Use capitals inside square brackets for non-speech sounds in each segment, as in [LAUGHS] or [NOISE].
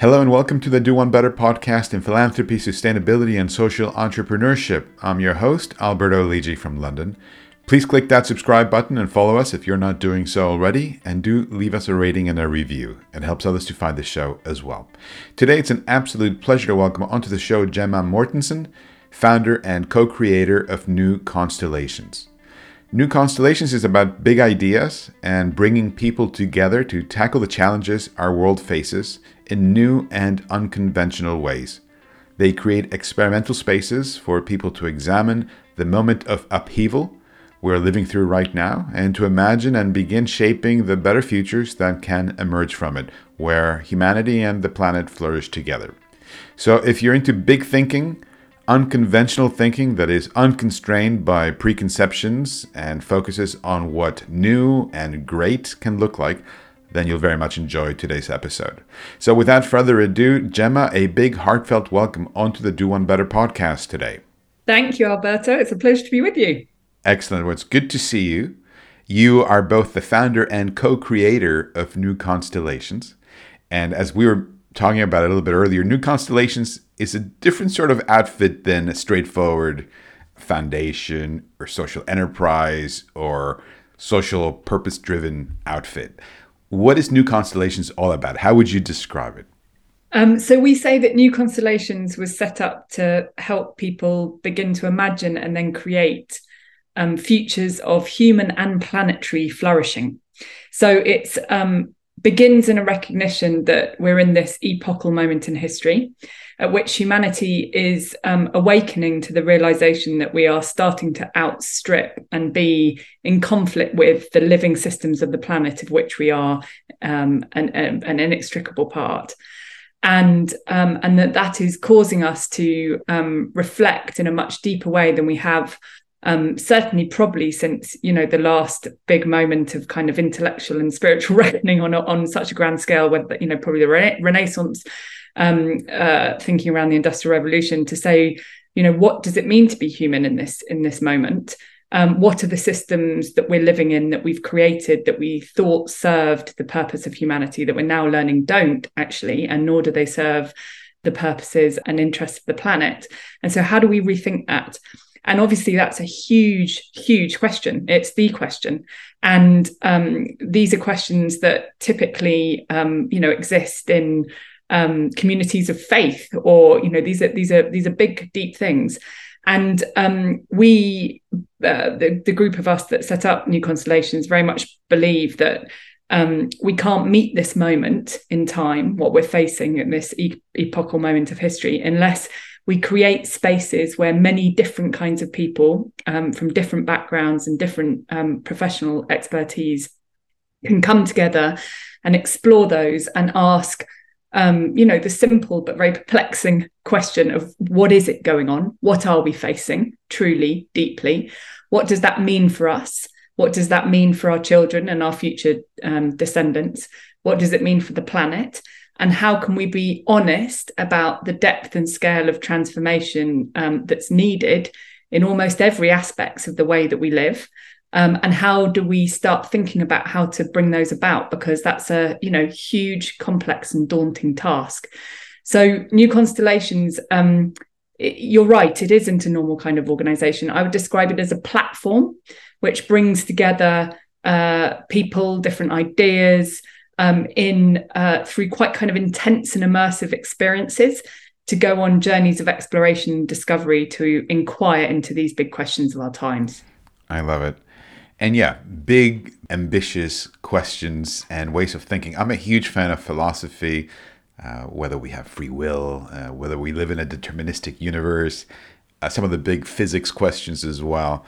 Hello and welcome to the Do One Better podcast in philanthropy, sustainability, and social entrepreneurship. I'm your host, Alberto Lidji from London. Please click that subscribe button and follow us if you're not doing so already, and do leave us a rating and a review. It helps others to find the show as well. Today, it's an absolute pleasure to welcome onto the show Gemma Mortensen, founder and co creator of New Constellations. New Constellations is about big ideas and bringing people together to tackle the challenges our world faces in new and unconventional ways. They create experimental spaces for people to examine the moment of upheaval we're living through right now and to imagine and begin shaping the better futures that can emerge from it, where humanity and the planet flourish together. So, if you're into big thinking, unconventional thinking that is unconstrained by preconceptions and focuses on what new and great can look like, then you'll very much enjoy today's episode. So, without further ado, Gemma, a big heartfelt welcome onto the Do One Better podcast today. Thank you, Alberto. It's a pleasure to be with you. Excellent. Well, it's good to see you. You are both the founder and co creator of New Constellations. And as we were talking about a little bit earlier, New Constellations is a different sort of outfit than a straightforward foundation or social enterprise or social purpose driven outfit. What is New Constellations all about? How would you describe it? Um, so we say that New Constellations was set up to help people begin to imagine and then create um, futures of human and planetary flourishing. So it um, begins in a recognition that we're in this epochal moment in history at which humanity is um, awakening to the realization that we are starting to outstrip and be in conflict with the living systems of the planet of which we are um, an, an, inextricable part. And um, and that that is causing us to um, reflect in a much deeper way than we have um, certainly probably since you know the last big moment of kind of intellectual and spiritual [LAUGHS] reckoning on on such a grand scale, whether you know probably the Rena- Renaissance, um, uh, thinking around the Industrial Revolution, to say you know what does it mean to be human in this in this moment. Um, what are the systems that we're living in that we've created that we thought served the purpose of humanity that we're now learning don't actually, and nor do they serve the purposes and interests of the planet. And so, how do we rethink that? And obviously, that's a huge, huge question. It's the question, and um, these are questions that typically, um, you know, exist in um, communities of faith, or you know, these are these are these are big, deep things. And um, we, uh, the, the group of us that set up New Constellations, very much believe that um, we can't meet this moment in time, what we're facing in this e- epochal moment of history, unless we create spaces where many different kinds of people um, from different backgrounds and different um, professional expertise can come together and explore those and ask um, you know the simple but very perplexing question of what is it going on? What are we facing truly deeply? What does that mean for us? What does that mean for our children and our future um, descendants? What does it mean for the planet? And how can we be honest about the depth and scale of transformation um, that's needed in almost every aspects of the way that we live um, and how do we start thinking about how to bring those about because that's a you know huge complex and daunting task so new constellations um, it, you're right it isn't a normal kind of organization i would describe it as a platform which brings together uh, people different ideas um, in uh, through quite kind of intense and immersive experiences to go on journeys of exploration and discovery to inquire into these big questions of our times. I love it. And yeah, big, ambitious questions and ways of thinking. I'm a huge fan of philosophy, uh, whether we have free will, uh, whether we live in a deterministic universe, uh, some of the big physics questions as well.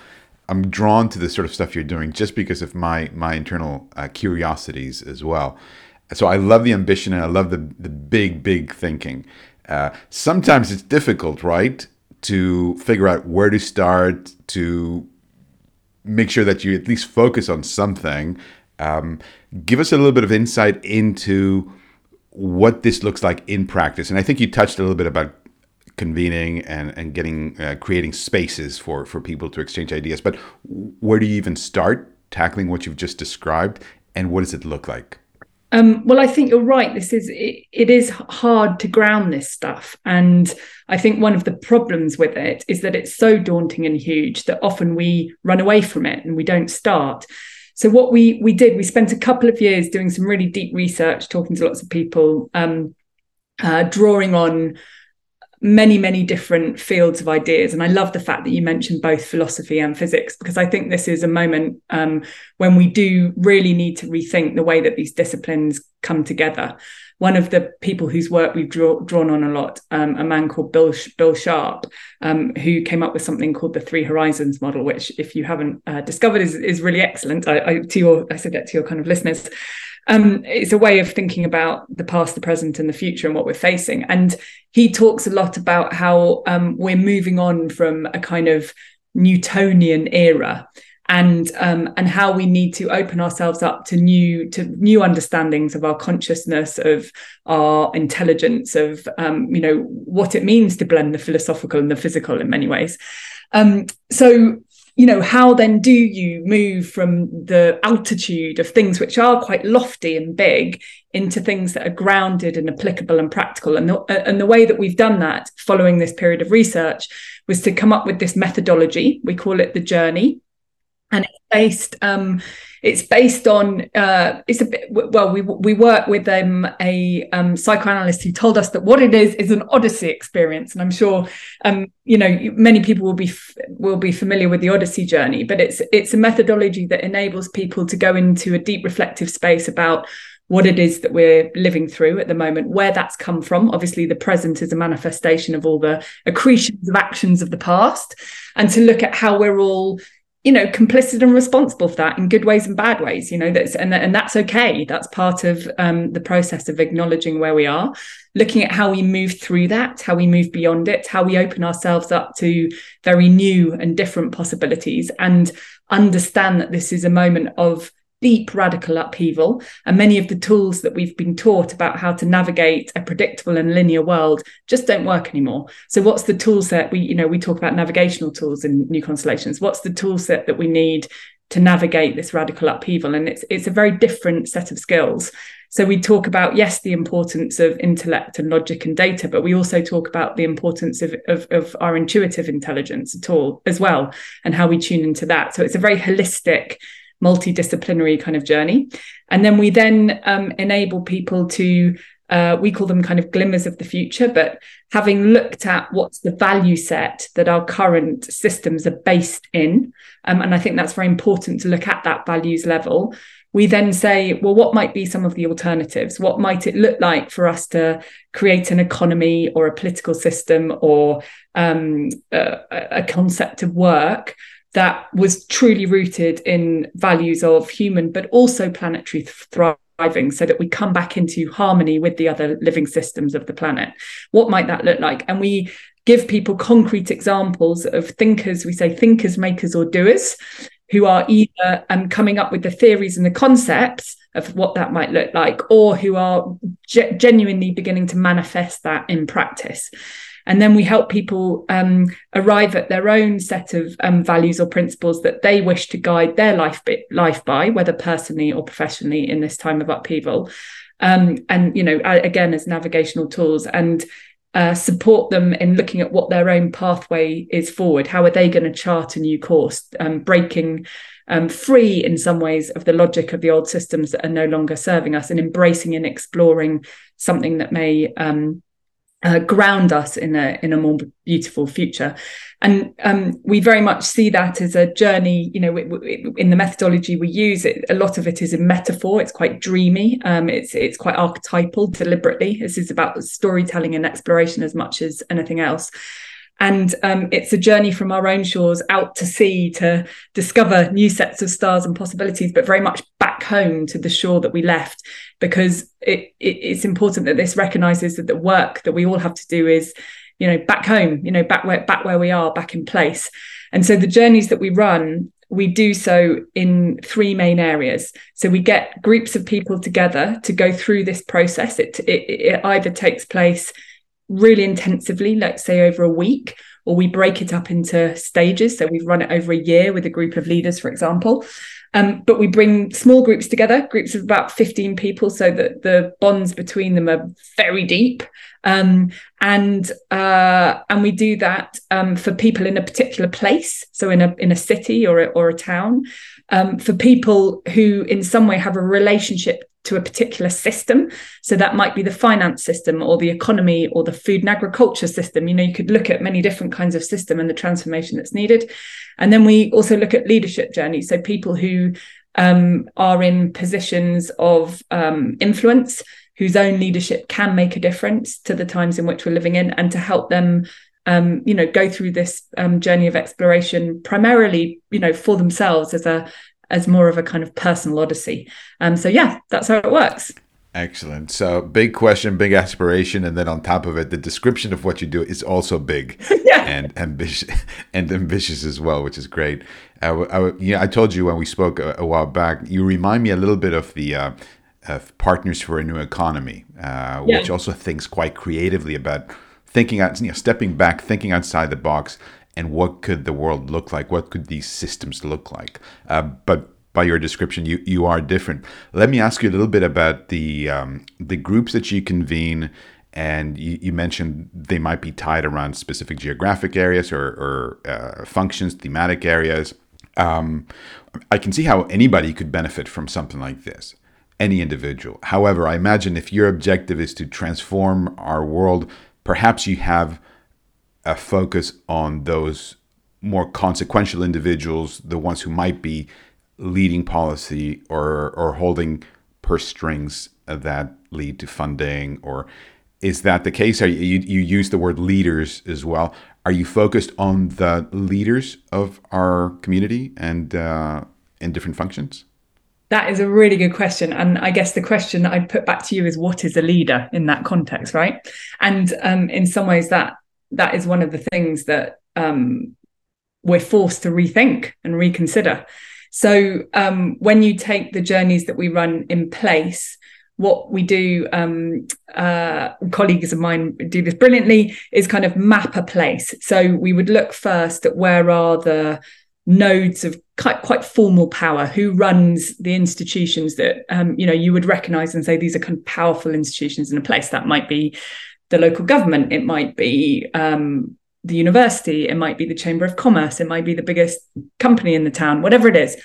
I'm drawn to the sort of stuff you're doing just because of my my internal uh, curiosities as well. So I love the ambition and I love the the big big thinking. Uh, sometimes it's difficult, right, to figure out where to start to make sure that you at least focus on something. Um, give us a little bit of insight into what this looks like in practice. And I think you touched a little bit about convening and, and getting uh, creating spaces for for people to exchange ideas but where do you even start tackling what you've just described and what does it look like Um, well, I think you're right. This is it, it is hard to ground this stuff, and I think one of the problems with it is that it's so daunting and huge that often we run away from it and we don't start. So what we we did, we spent a couple of years doing some really deep research, talking to lots of people, um, uh, drawing on many, many different fields of ideas. And I love the fact that you mentioned both philosophy and physics, because I think this is a moment um, when we do really need to rethink the way that these disciplines come together. One of the people whose work we've draw, drawn on a lot, um, a man called Bill, Bill Sharpe, um, who came up with something called the Three Horizons model, which, if you haven't uh, discovered, is, is really excellent. I, I, to your, I said that to your kind of listeners um, it's a way of thinking about the past, the present, and the future and what we're facing. And he talks a lot about how um, we're moving on from a kind of Newtonian era and um, and how we need to open ourselves up to new to new understandings of our consciousness, of our intelligence, of um, you know what it means to blend the philosophical and the physical in many ways. Um, so you know how then do you move from the altitude of things which are quite lofty and big into things that are grounded and applicable and practical? And the, and the way that we've done that following this period of research was to come up with this methodology. We call it the journey. And it's based um, it's based on uh, it's a bit well we we work with um, a um, psychoanalyst who told us that what it is is an odyssey experience and i'm sure um, you know many people will be will be familiar with the odyssey journey but it's it's a methodology that enables people to go into a deep reflective space about what it is that we're living through at the moment, where that's come from. Obviously, the present is a manifestation of all the accretions of actions of the past, and to look at how we're all you know complicit and responsible for that in good ways and bad ways you know that's and, and that's okay. That's part of um, the process of acknowledging where we are looking at how we move through that how we move beyond it how we open ourselves up to very new and different possibilities and understand that this is a moment of deep radical upheaval. And many of the tools that we've been taught about how to navigate a predictable and linear world just don't work anymore. So what's the tool set? We, you know, we talk about navigational tools in new constellations. What's the tool set that we need to navigate this radical upheaval? And it's it's a very different set of skills. So we talk about, yes, the importance of intellect and logic and data, but we also talk about the importance of, of, of our intuitive intelligence at all as well, and how we tune into that. So it's a very holistic multidisciplinary kind of journey. And then we then um, enable people to, uh, we call them kind of glimmers of the future, but having looked at what's the value set that our current systems are based in, um, and I think that's very important to look at that values level. We then say, well, what might be some of the alternatives? What might it look like for us to create an economy or a political system or um, a, a concept of work that was truly rooted in values of human but also planetary thriving so that we come back into harmony with the other living systems of the planet. What might that look like? And we give people concrete examples of thinkers. We say thinkers makers or doers who are either um, coming up with the theories and the concepts of what that might look like or who are ge- genuinely beginning to manifest that in practice and then we help people um, arrive at their own set of um, values or principles that they wish to guide their life life by, whether personally or professionally in this time of upheaval. Um, and you know, again, as navigational tools and uh, support them in looking at what their own pathway is forward. How are they going to chart a new course, um, breaking um, free in some ways of the logic of the old systems that are no longer serving us, and embracing and exploring something that may um, uh, ground us in a in a more beautiful future. And um, we very much see that as a journey you know in the methodology we use it a lot of it is in metaphor. It's quite dreamy. Um, it's it's quite archetypal deliberately. This is about storytelling and exploration as much as anything else and um, it's a journey from our own shores out to sea to discover new sets of stars and possibilities, but very much back home to the shore that we left, because it, it, it's important that this recognizes that the work that we all have to do is, you know, back home, you know, back where back where we are, back in place. And so the journeys that we run we do so in three main areas. So we get groups of people together to go through this process. It, it, it either takes place really intensively, let's say over a week, or we break it up into stages. So we've run it over a year with a group of leaders, for example. Um, but we bring small groups together, groups of about 15 people, so that the bonds between them are very deep. Um, and uh, and we do that um, for people in a particular place, so in a in a city or a, or a town, um, for people who in some way have a relationship to a particular system. So that might be the finance system or the economy or the food and agriculture system. You know, you could look at many different kinds of system and the transformation that's needed. And then we also look at leadership journeys. So people who um, are in positions of um, influence, whose own leadership can make a difference to the times in which we're living in, and to help them um, you know, go through this um, journey of exploration primarily, you know, for themselves as a as more of a kind of personal odyssey. Um, so yeah, that's how it works. Excellent. So big question, big aspiration, and then on top of it, the description of what you do is also big [LAUGHS] yeah. and ambitious [LAUGHS] and ambitious as well, which is great. I, I, yeah, I told you when we spoke a, a, while back, you remind me a little bit of the uh, of Partners for a New Economy, uh, yeah. which also thinks quite creatively about thinking out, you know, stepping back, thinking outside the box, and what could the world look like? What could these systems look like? Uh, but by your description, you you are different. Let me ask you a little bit about the um, the groups that you convene, and you, you, mentioned they might be tied around specific geographic areas or, or uh, functions, thematic areas. Um, I can see how anybody could benefit from something like this, any individual. However, I imagine if your objective is to transform our world, perhaps you have a focus on those more consequential individuals, the ones who might be leading policy or or holding purse strings that lead to funding or is that the case? Are you, you use the word leaders as well. Are you focused on the leaders of our community and uh, in different functions? That is a really good question. And I guess the question that I'd put back to you is what is a leader in that context, right? And um, in some ways, that that is one of the things that um, we're forced to rethink and reconsider. So um, when you take the journeys that we run in place, what we do, um, uh, colleagues of mine do this brilliantly, is kind of map a place. So we would look first at where are the nodes of quite, quite formal power who runs the institutions that um, you know you would recognize and say these are kind of powerful institutions in a place that might be the local government, it might be um, the university, it might be the chamber of commerce, it might be the biggest company in the town, whatever it is.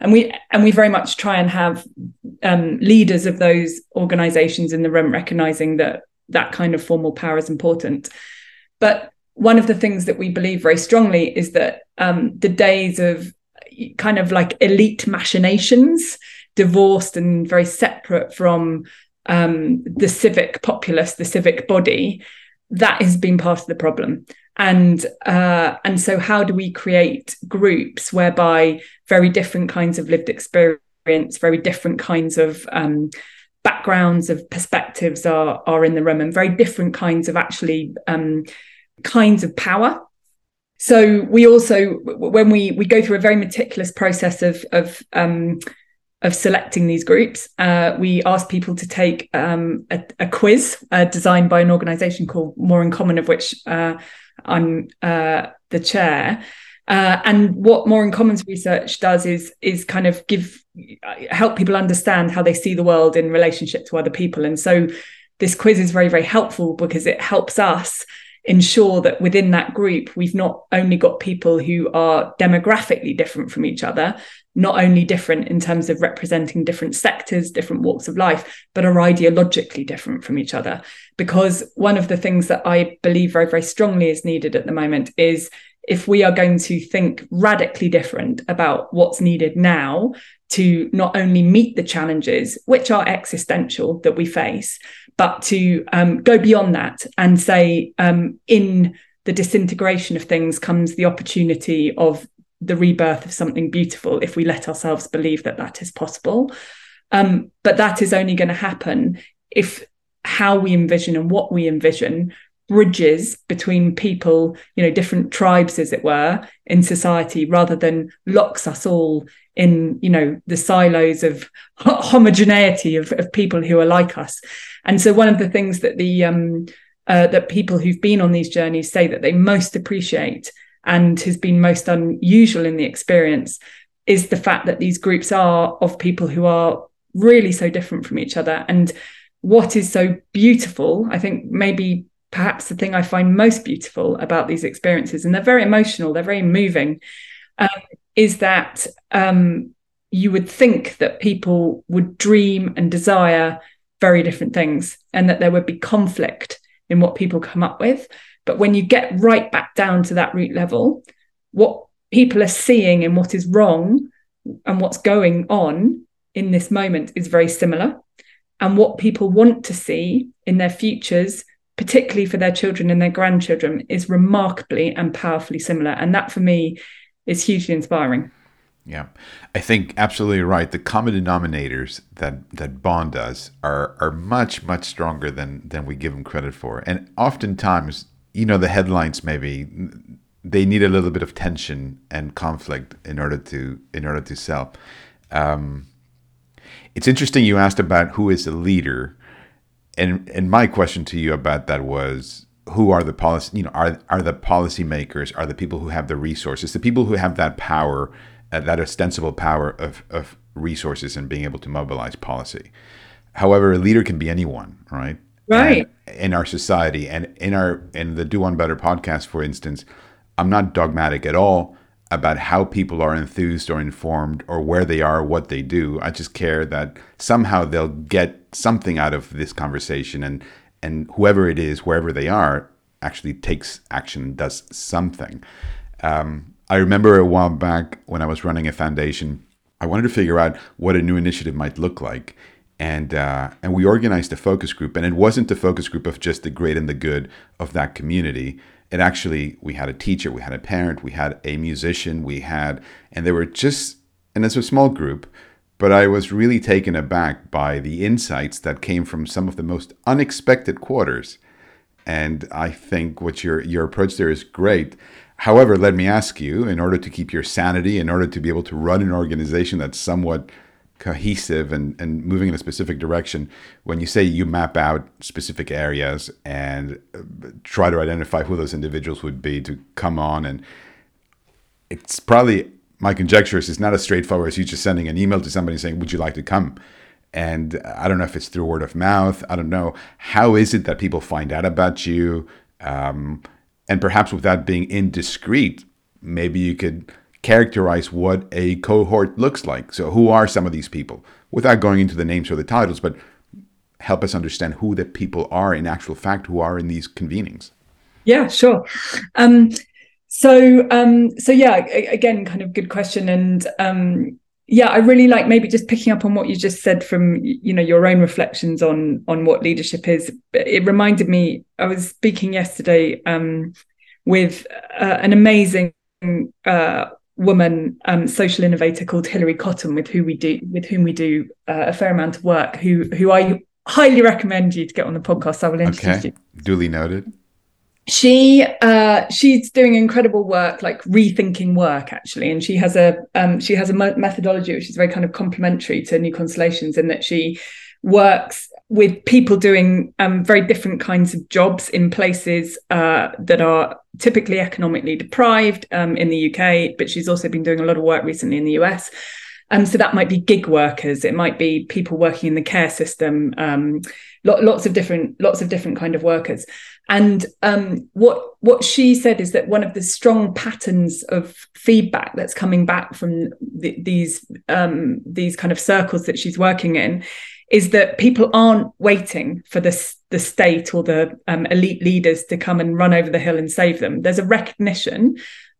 And we and we very much try and have um, leaders of those organizations in the room recognizing that that kind of formal power is important. But one of the things that we believe very strongly is that um, the days of kind of like elite machinations, divorced and very separate from um, the civic populace, the civic body, that has been part of the problem. And uh, and so, how do we create groups whereby very different kinds of lived experience, very different kinds of um, backgrounds of perspectives are are in the room, and very different kinds of actually um, kinds of power so we also when we we go through a very meticulous process of of um, of selecting these groups, uh, we asked people to take um, a, a, quiz uh, designed by an organization called More in Common, of which uh, I'm uh, the chair. Uh, and what More in Common's research does is is kind of give help people understand how they see the world in relationship to other people. And so this quiz is very very helpful because it helps us ensure that within that group, we've not only got people who are demographically different from each other, not only different in terms of representing different sectors, different walks of life, but are ideologically different from each other. Because one of the things that I believe very, very strongly is needed at the moment is if we are going to think radically different about what's needed now to not only meet the challenges, which are existential that we face, but to um, go beyond that and say, um, in the disintegration of things comes the opportunity of the rebirth of something beautiful if we let ourselves believe that that is possible. Um, but that is only going to happen if how we envision and what we envision bridges between people, you know, different tribes, as it were, in society, rather than locks us all in, you know, the silos of homogeneity of, of people who are like us. And so one of the things that the um, uh, that people who've been on these journeys say that they most appreciate and has been most unusual in the experience is the fact that these groups are of people who are really so different from each other. And what is so beautiful, I think maybe perhaps the thing I find most beautiful about these experiences, and they're very emotional, they're very moving, um, is that um, you would think that people would dream and desire very different things and that there would be conflict in what people come up with. But when you get right back down to that root level, what people are seeing and what is wrong and what's going on in this moment is very similar. And what people want to see in their futures, particularly for their children and their grandchildren, is remarkably and powerfully similar. And that for me is hugely inspiring. Yeah, I think absolutely right. The common denominators that that bond us are are much much stronger than than we give them credit for, and oftentimes, you know, the headlines maybe they need a little bit of tension and conflict in order to in order to sell. Um, it's interesting you asked about who is a leader, and and my question to you about that was who are the policy you know are are the policymakers are the people who have the resources the people who have that power uh, that ostensible power of, of resources and being able to mobilize policy. However, a leader can be anyone, right? Right. And in our society and in our in the Do One Better podcast, for instance, I'm not dogmatic at all about how people are enthused or informed or where they are, what they do. I just care that somehow they'll get something out of this conversation and and whoever it is, wherever they are, actually takes action and does something. Um, I remember a while back when I was running a foundation, I wanted to figure out what a new initiative might look like. And, uh, and we organized a focus group, and it wasn't a focus group of just the great and the good of that community. It actually, we had a teacher, we had a parent, we had a musician, we had, and they were just, and it's a small group, but I was really taken aback by the insights that came from some of the most unexpected quarters. And I think what your your approach there is great. However, let me ask you, in order to keep your sanity, in order to be able to run an organization that's somewhat cohesive and, and moving in a specific direction, when you say you map out specific areas and uh, try to identify who those individuals would be to come on, and it's probably my conjecture is it's not as straightforward as you just sending an email to somebody saying, Would you like to come? And I don't know if it's through word of mouth. I don't know. How is it that people find out about you? Um, and perhaps without being indiscreet, maybe you could characterize what a cohort looks like. So, who are some of these people without going into the names or the titles, but help us understand who the people are in actual fact who are in these convenings? Yeah, sure. Um, so, um, so yeah, again, kind of good question, and um, yeah, I really like maybe just picking up on what you just said from you know your own reflections on on what leadership is. It reminded me. I was speaking yesterday um, with uh, an amazing uh, woman, um, social innovator called Hilary Cottam, with who we do with whom we do uh, a fair amount of work. Who who I highly recommend you to get on the podcast. I will introduce okay. you. Duly noted she uh, she's doing incredible work like rethinking work actually. And she has a um, she has a methodology which is very kind of complementary to new constellations in that she works with people doing um, very different kinds of jobs in places uh, that are typically economically deprived um, in the UK but she's also been doing a lot of work recently in the US um, so that might be gig workers. It might be people working in the care system um, lots of different lots of different kind of workers and um, what what she said is that one of the strong patterns of feedback that's coming back from the, these um, these kind of circles that she's working in is that people aren't waiting for the the state or the um, elite leaders to come and run over the hill and save them. There's a recognition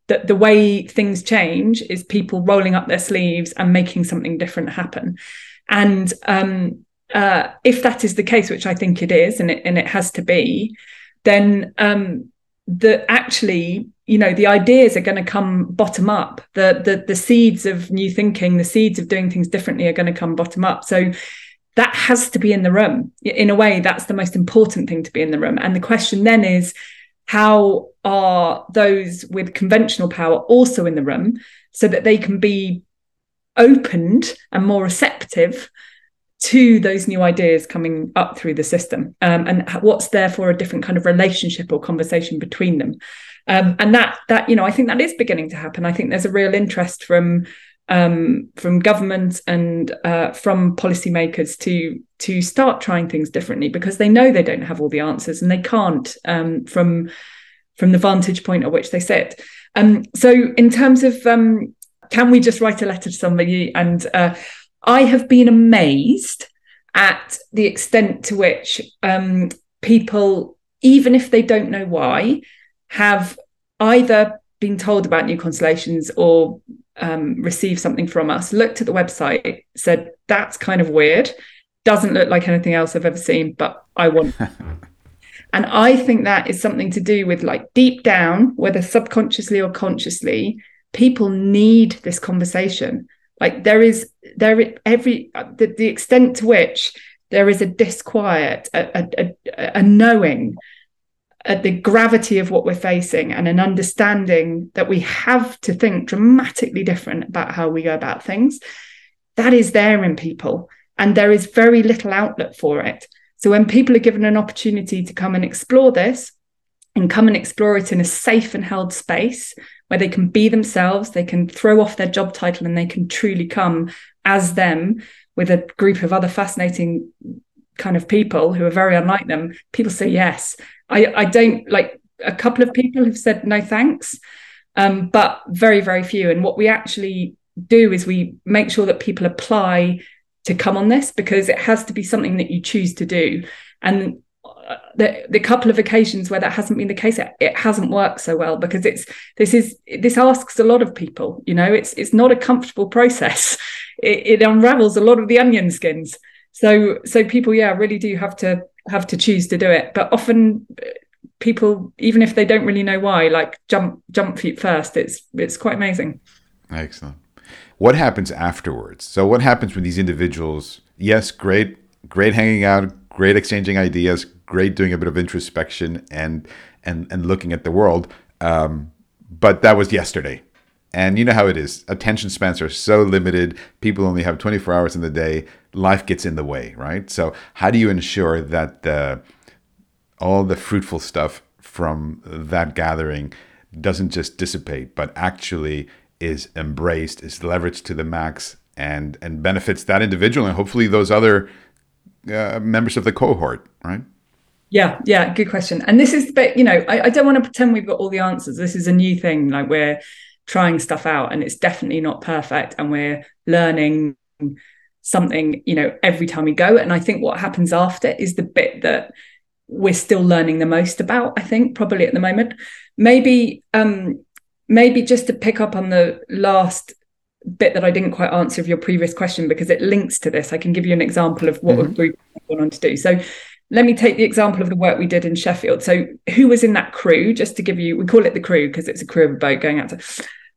that the way things change is people rolling up their sleeves and making something different happen. And um, uh, if that is the case, which I think it is, and it, and it has to be, then um, actually you know the ideas are going to come bottom up. The, the the seeds of new thinking the seeds of doing things differently are going to come bottom up. So that has to be in the room. In a way that's the most important thing to be in the room. And the question then is how are those with conventional power also in the room so that they can be opened and more receptive to those new ideas coming up through the system um, and what's therefore a different kind of relationship or conversation between them um, and that that you know i think that is beginning to happen i think there's a real interest from um, from government and uh, from policymakers to to start trying things differently because they know they don't have all the answers and they can't um, from from the vantage point at which they sit. Um, so in terms of um, can we just write a letter to somebody and uh, I have been amazed at the extent to which um, people, even if they don't know why, have either been told about new constellations or um, received something from us, looked at the website, said, that's kind of weird. Doesn't look like anything else I've ever seen, but I want. [LAUGHS] and I think that is something to do with like deep down, whether subconsciously or consciously, people need this conversation. Like there is, there every the, the extent to which there is a disquiet, a, a, a, knowing at the gravity of what we're facing and an understanding that we have to think dramatically different about how we go about things, that is there in people. And there is very little outlet for it. So when people are given an opportunity to come and explore this and come and explore it in a safe and held space where they can be themselves, they can throw off their job title and they can truly come as them with a group of other fascinating kind of people who are very unlike them, people say yes. I, I don't like a couple of people have said no thanks, um, but very, very few. And what we actually do is we make sure that people apply to come on this because it has to be something that you choose to do. And the, the couple of occasions where that hasn't been the case, it, it hasn't worked so well because it's this is this asks a lot of people. You know, it's it's not a comfortable process. [LAUGHS] It, it unravels a lot of the onion skins. So so people, yeah, really do have to have to choose to do it. But often uh, people, even if they don't really know why, like jump jump feet first. It's it's quite amazing. Excellent. What happens afterwards? So what happens when these individuals? Yes, great, great hanging out, great exchanging ideas, great doing a bit of introspection and and and looking at the world. Um, but that was yesterday. And you know how it is. Attention spans are so limited. People only have 24 hours in the day. Life gets in the way, right? So how do you ensure that the all the fruitful stuff from that gathering doesn't just dissipate, but actually is embraced, is leveraged to the max, and and benefits that individual and hopefully those other uh, members of the cohort, right? Yeah, yeah, good question. And this is, but you know, I, I don't want to pretend we've got all the answers. This is a new thing. Like we're trying stuff out and it's definitely not perfect and we're learning something you know every time we go and i think what happens after is the bit that we're still learning the most about i think probably at the moment maybe um maybe just to pick up on the last bit that i didn't quite answer of your previous question because it links to this i can give you an example of what mm-hmm. a group went on to do so let me take the example of the work we did in Sheffield. So, who was in that crew? Just to give you, we call it the crew because it's a crew of a boat going out to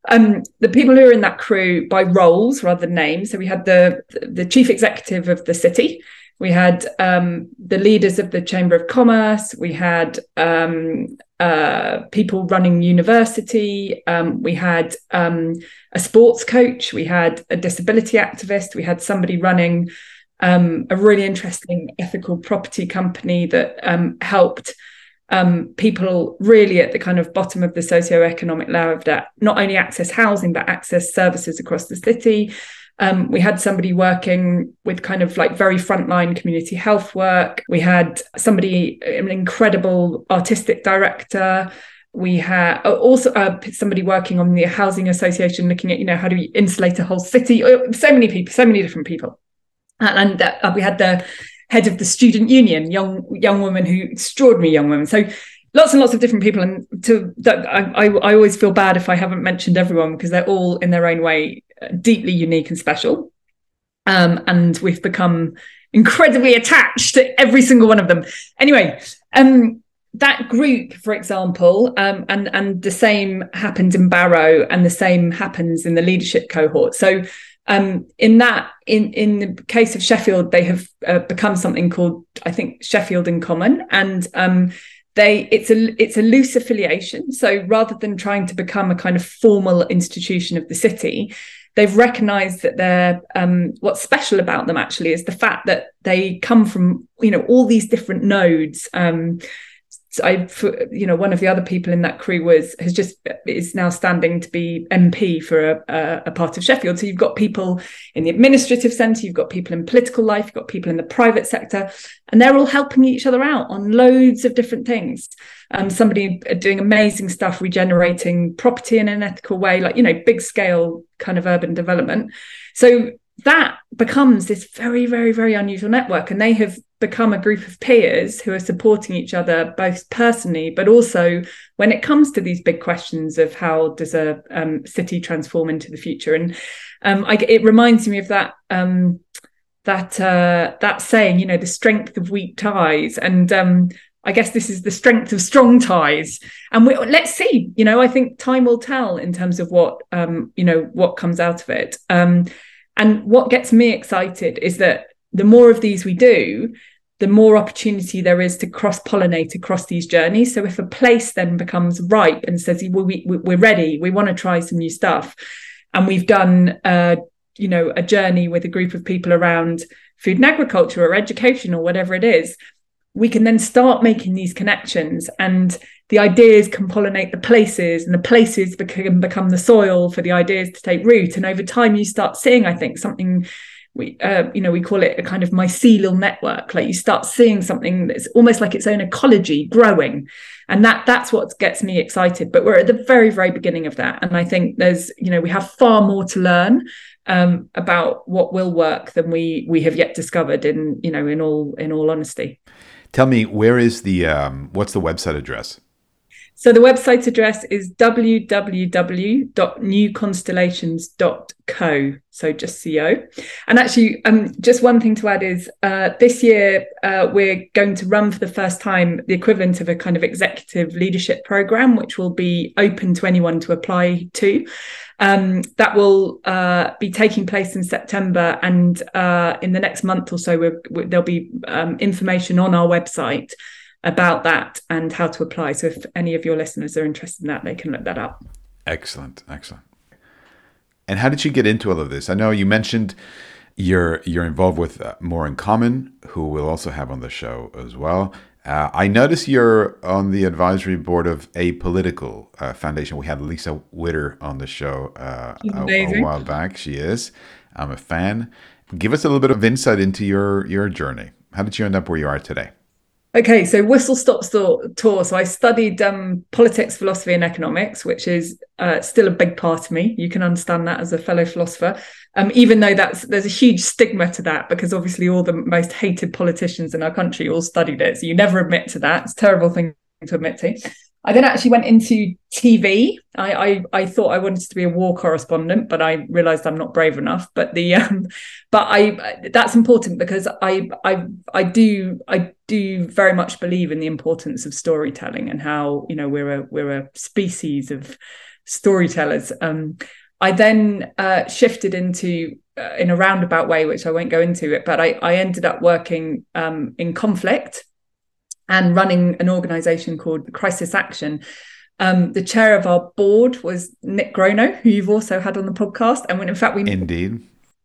um, the people who are in that crew by roles rather than names. So we had the the chief executive of the city, we had um, the leaders of the Chamber of Commerce, we had um, uh, people running university, um, we had um, a sports coach, we had a disability activist, we had somebody running um, a really interesting ethical property company that um, helped um, people really at the kind of bottom of the socioeconomic ladder not only access housing but access services across the city. Um, we had somebody working with kind of like very frontline community health work. We had somebody, an incredible artistic director. We had uh, also uh, somebody working on the housing association, looking at you know how do we insulate a whole city. Uh, so many people, so many different people, and, uh, we had the head of the student union, young young woman who extraordinary young woman. So lots and lots of different people, and to that I, I, I always feel bad if I haven't mentioned everyone because they're all in their own way uh, deeply unique and special. Um, and we've become incredibly attached to every single one of them. Anyway, um, that group, for example, um, and and the same happens in Barrow, and the same happens in the leadership cohort. So um, in that, in in the case of Sheffield, they have uh, become something called, I think, Sheffield in Common, and um, they it's a it's a loose affiliation. So rather than trying to become a kind of formal institution of the city, they've recognized that they're um, what's special about them actually is the fact that they come from you know all these different nodes um, I, you know, one of the other people in that crew was has just is now standing to be MP for a, a, part of Sheffield. So you've got people in the administrative centre, you've got people in political life, you've got people in the private sector, and they're all helping each other out on loads of different things. Um, somebody doing amazing stuff, regenerating property in an ethical way, like you know, big scale kind of urban development. So that becomes this very, very, very unusual network. And they have become a group of peers who are supporting each other both personally, but also when it comes to these big questions of how does a um, city transform into the future. And um, I, it reminds me of that. Um, that uh, that saying, you know, the strength of weak ties, and um, I guess this is the strength of strong ties. And we, let's see. You know, I think time will tell in terms of what um, you know what comes out of it. Um, and what gets me excited is that the more of these we do, the more opportunity there is to cross pollinate across these journeys. So if a place then becomes ripe and says, well, we, we're ready, we want to try some new stuff, and we've done, uh, you know, a journey with a group of people around food and agriculture or education or whatever it is, we can then start making these connections and the ideas can pollinate the places and the places can become the soil for the ideas to take root and over time you start seeing i think something we uh, you know we call it a kind of mycelial network. Like you start seeing something that's almost like its own ecology growing. And that that's what gets me excited. But we're at the very very beginning of that. And i think there's you know we have far more to learn um, about what will work than we we have yet discovered in you know in all in all honesty. Tell me, where is the um, what's the website address? So the website address is www.newconstellations.co. So just co. And actually, um, just one thing to add is uh, this year uh, we're going to run for the first time the equivalent of a kind of executive leadership program, which will be open to anyone to apply to. Um, that will uh, be taking place in September, and uh, in the next month or so, we're, we're, there'll be um, information on our website about that and how to apply. So, if any of your listeners are interested in that, they can look that up. Excellent, excellent. And how did you get into all of this? I know you mentioned you're you're involved with uh, More in Common, who we'll also have on the show as well. Uh, I notice you're on the advisory board of Apolitical uh, Foundation. We had Lisa Witter on the show uh, a, a, while back. She is. I'm a fan. Give us a little bit of insight into your your journey. How did you end up where you are today? Okay, so whistle stop tour. So I studied um, politics, philosophy, and economics, which is uh, still a big part of me. You can understand that as a fellow philosopher, um, even though that's there's a huge stigma to that because obviously all the most hated politicians in our country all studied it. So you never admit to that. It's a terrible thing to admit to. I then actually went into TV. I, I, I thought I wanted to be a war correspondent, but I realised I'm not brave enough. But the [LAUGHS] um, but I that's important because I I I do I do very much believe in the importance of storytelling and how you know we're a we're a species of storytellers. Um, I then uh, shifted into uh, in a roundabout way, which I won't go into it, but I I ended up working um, in conflict and running an organization called Crisis Action. Um, the chair of our board was Nick Grono, who you've also had on the podcast. And when in fact we indeed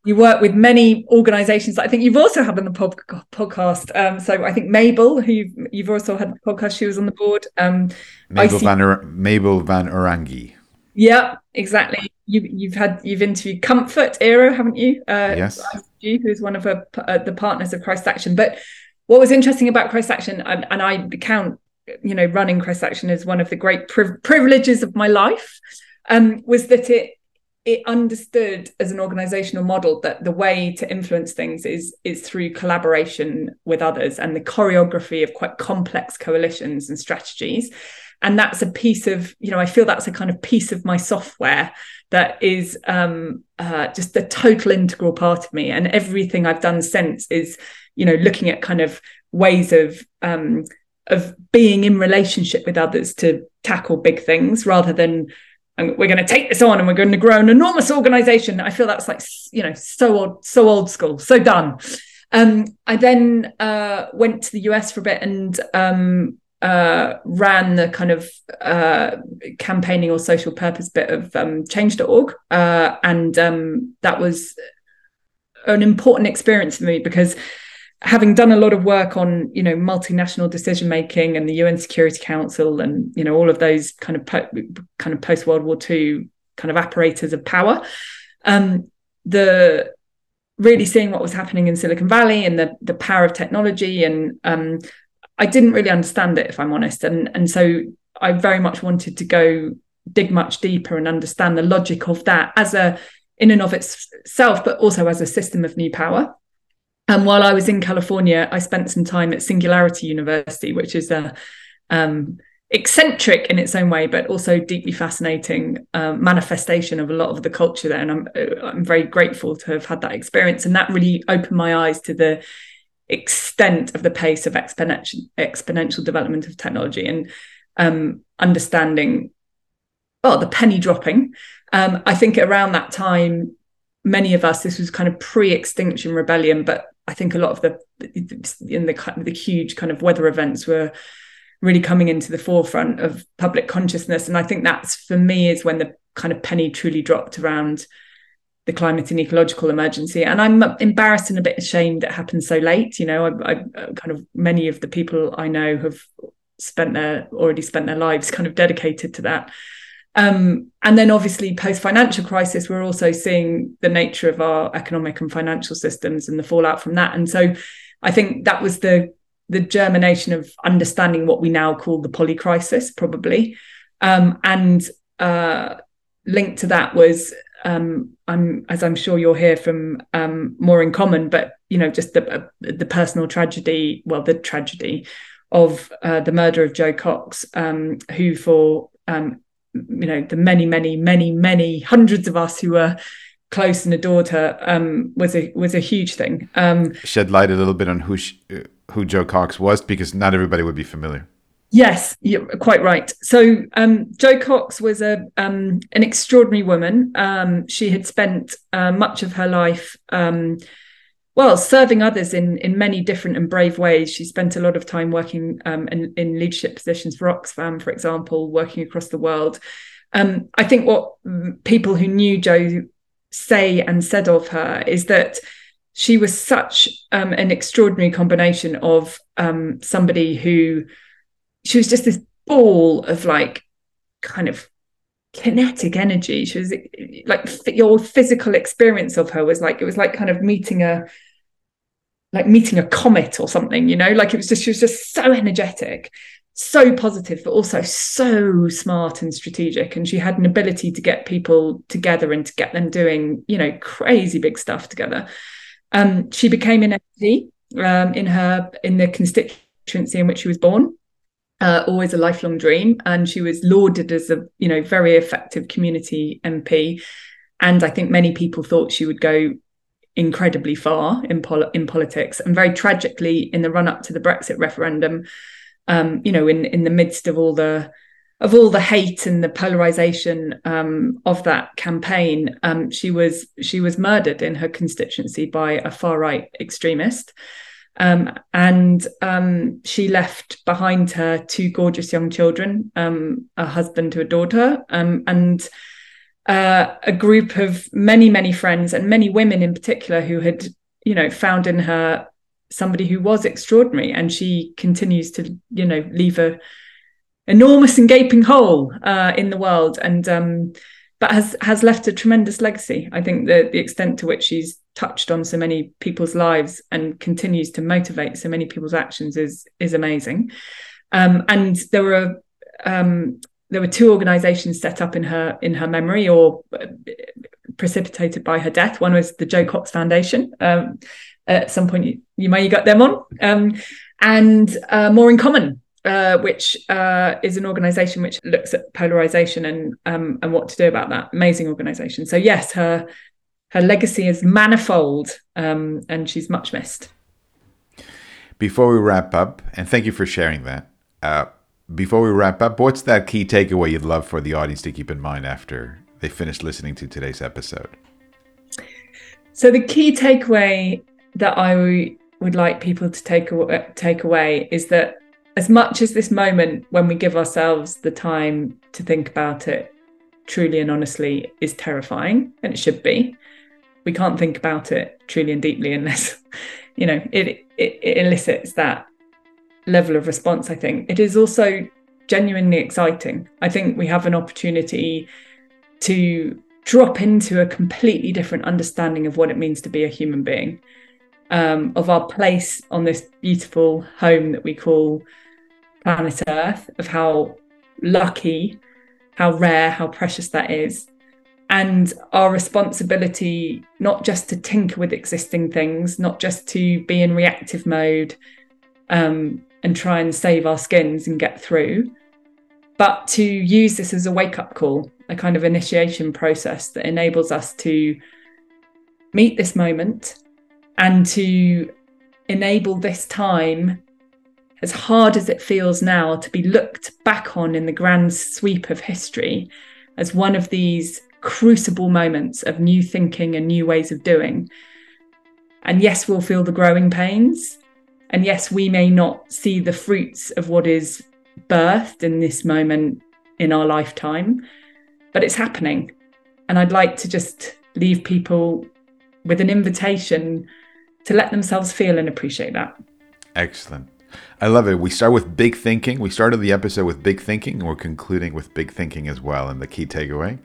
you work with many organizations I think you've also had on the pod- podcast. Um, so I think Mabel, who you've, you've, also had the podcast, she was on the board. Um, Mabel, Van Ur- Mabel Van Oranje. Yeah, exactly. You, have had you've interviewed Comfort Ero, haven't you? Uh, yes. Who is one of uh, the partners of Crisis Action. But what was interesting about Crisis Action, and, and I count, you know, running Crisis Action as one of the great priv- privileges of my life, um, was that it it understood as an organizational model that the way to influence things is is through collaboration with others and the choreography of quite complex coalitions and strategies. And that's a piece of you know i feel that's a kind of piece of my software that is um, uh, just a total integral part of me. And everything i've done since is you know looking at kind of ways of um, of being in relationship with others to tackle big things rather than we're going to take this on and we're going to grow an enormous organization i feel that's like you know so old so old school so done um, i then uh, went to the us for a bit and um, uh, ran the kind of uh, campaigning or social purpose bit of um, change.org. Uh, and um, that was an important experience for me because having done a lot of work on you know multinational decision making and the UN Security Council and you know all of those kind of po- kind of post World War II kind of apparatus of power, um, the really seeing what was happening in Silicon Valley and the the power of technology and um, I didn't really understand it if I'm honest. And and so I very much wanted to go dig much deeper and understand the logic of that as a in and of itself but also as a system of new power and while I was in California, I spent some time at Singularity University, which is a um, eccentric in its own way, but also deeply fascinating uh, manifestation of a lot of the culture there. And I'm uh, I'm very grateful to have had that experience, and that really opened my eyes to the extent of the pace of exponential exponential development of technology and um, understanding. Well, the penny dropping. Um, I think around that time, many of us, this was kind of pre-extinction rebellion, but I think a lot of the in the the huge kind of weather events were really coming into the forefront of public consciousness, and I think that's for me is when the kind of penny truly dropped around the climate and ecological emergency. And I'm embarrassed and a bit ashamed it happened so late. You know, I, I kind of many of the people I know have spent their already spent their lives kind of dedicated to that. Um, and then obviously post financial crisis, we're also seeing the nature of our economic and financial systems and the fallout from that. And so I think that was the the germination of understanding what we now call the poly crisis, probably. Um, and uh, linked to that was um, I'm as I'm sure you'll hear from um, more in common, but you know, just the uh, the personal tragedy, well, the tragedy of uh, the murder of Jo Cox, um, who for um, you know the many many many many hundreds of us who were close and adored her um, was a was a huge thing. Um, Shed light a little bit on who she, who Jo Cox was because not everybody would be familiar. Yes, you're quite right. So um, Jo Cox was a um, an extraordinary woman. Um, she had spent uh, much of her life um, well, serving others in in many different and brave ways. She spent a lot of time working um, in, in, leadership positions for Oxfam, for example, working across the world. Um, I think what people who knew Jo say and said of her is that she was such um, an extraordinary combination of um, somebody who she was just this ball of like kind of kinetic energy. She was like your physical experience of her was like it was like kind of meeting a like meeting a comet or something, you know, like it was just, she was just so energetic, so positive, but also so smart and strategic. And she had an ability to get people together and to get them doing, you know, crazy big stuff together. Um, she became an MP um, in her, in the constituency in which she was born. Uh, always a lifelong dream. And she was lauded as a, you know, very effective community MP. And I think many people thought she would go incredibly far in pol- in politics, and very tragically, in the run up to the Brexit referendum, um, you know, in in the midst of all the of all the hate and the polarization um, of that campaign, um, she was she was murdered in her constituency by a far right extremist, um, and um, she left behind her two gorgeous young children, um, a husband who adored her, and uh, a group of many, many friends and many women in particular who had, you know, found in her somebody who was extraordinary. And she continues to, you know, leave a enormous and gaping hole uh, in the world. And um, but has has left a tremendous legacy. I think the the extent to which she's touched on so many people's lives and continues to motivate so many people's actions is is amazing. Um, and there were um, there were two organizations set up in her in her memory or uh, precipitated by her death. One was the Jo Cox foundation um, at some point you, you may got them on. Um, and uh, more in common uh, which uh, is an organization which looks at polarization and um, and what to do about that. Amazing organization. So yes her her legacy is manifold um, and she's much missed. Before we wrap up and thank you for sharing that uh, before we wrap up, what's that key takeaway you'd love for the audience to keep in mind after they finish listening to today's episode? So the key takeaway that I would like people to take away, uh, take away is that as much as this moment, when we give ourselves the time to think about it truly and honestly, is terrifying, and it should be, we can't think about it truly and deeply unless, [LAUGHS] you know, it, it, it elicits that level of response. I think it is also genuinely exciting. I think we have an opportunity to drop into a completely different understanding of what it means to be a human being, um, of our place on this beautiful home that we call planet Earth, of how lucky, how rare, how precious that is. And our responsibility, not just to tinker with existing things, not just to be in reactive mode um, and try and save our skins and get through, but to use this as a wake up call, a kind of initiation process that enables us to meet this moment and to enable this time, as hard as it feels now, to be looked back on in the grand sweep of history as one of these crucible moments of new thinking and new ways of doing. And yes, we'll feel the growing pains. And yes, we may not see the fruits of what is birthed in this moment in our lifetime, but it's happening. And I'd like to just leave people with an invitation to let themselves feel and appreciate that. Excellent. I love it. We start with big thinking. We started the episode with big thinking, and we're concluding with big thinking as well. And the key takeaway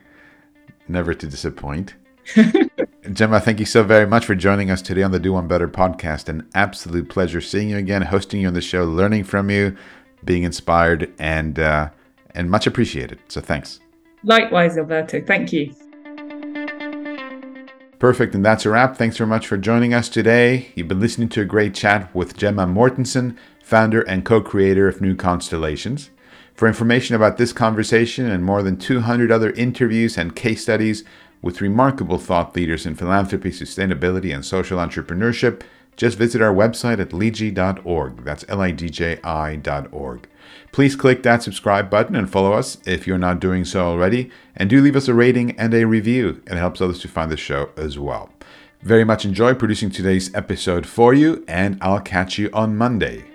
never to disappoint. [LAUGHS] Gemma, thank you so very much for joining us today on the Do One Better podcast. An absolute pleasure seeing you again, hosting you on the show, learning from you, being inspired, and uh, and much appreciated. So thanks. Likewise, Alberto. Thank you. Perfect, and that's a wrap. Thanks very much for joining us today. You've been listening to a great chat with Gemma Mortensen, founder and co creator of New Constellations. For information about this conversation and more than 200 other interviews and case studies with remarkable thought leaders in philanthropy, sustainability, and social entrepreneurship, just visit our website at lidji.org. That's L I D J I.org. Please click that subscribe button and follow us if you're not doing so already. And do leave us a rating and a review. It helps others to find the show as well. Very much enjoy producing today's episode for you, and I'll catch you on Monday.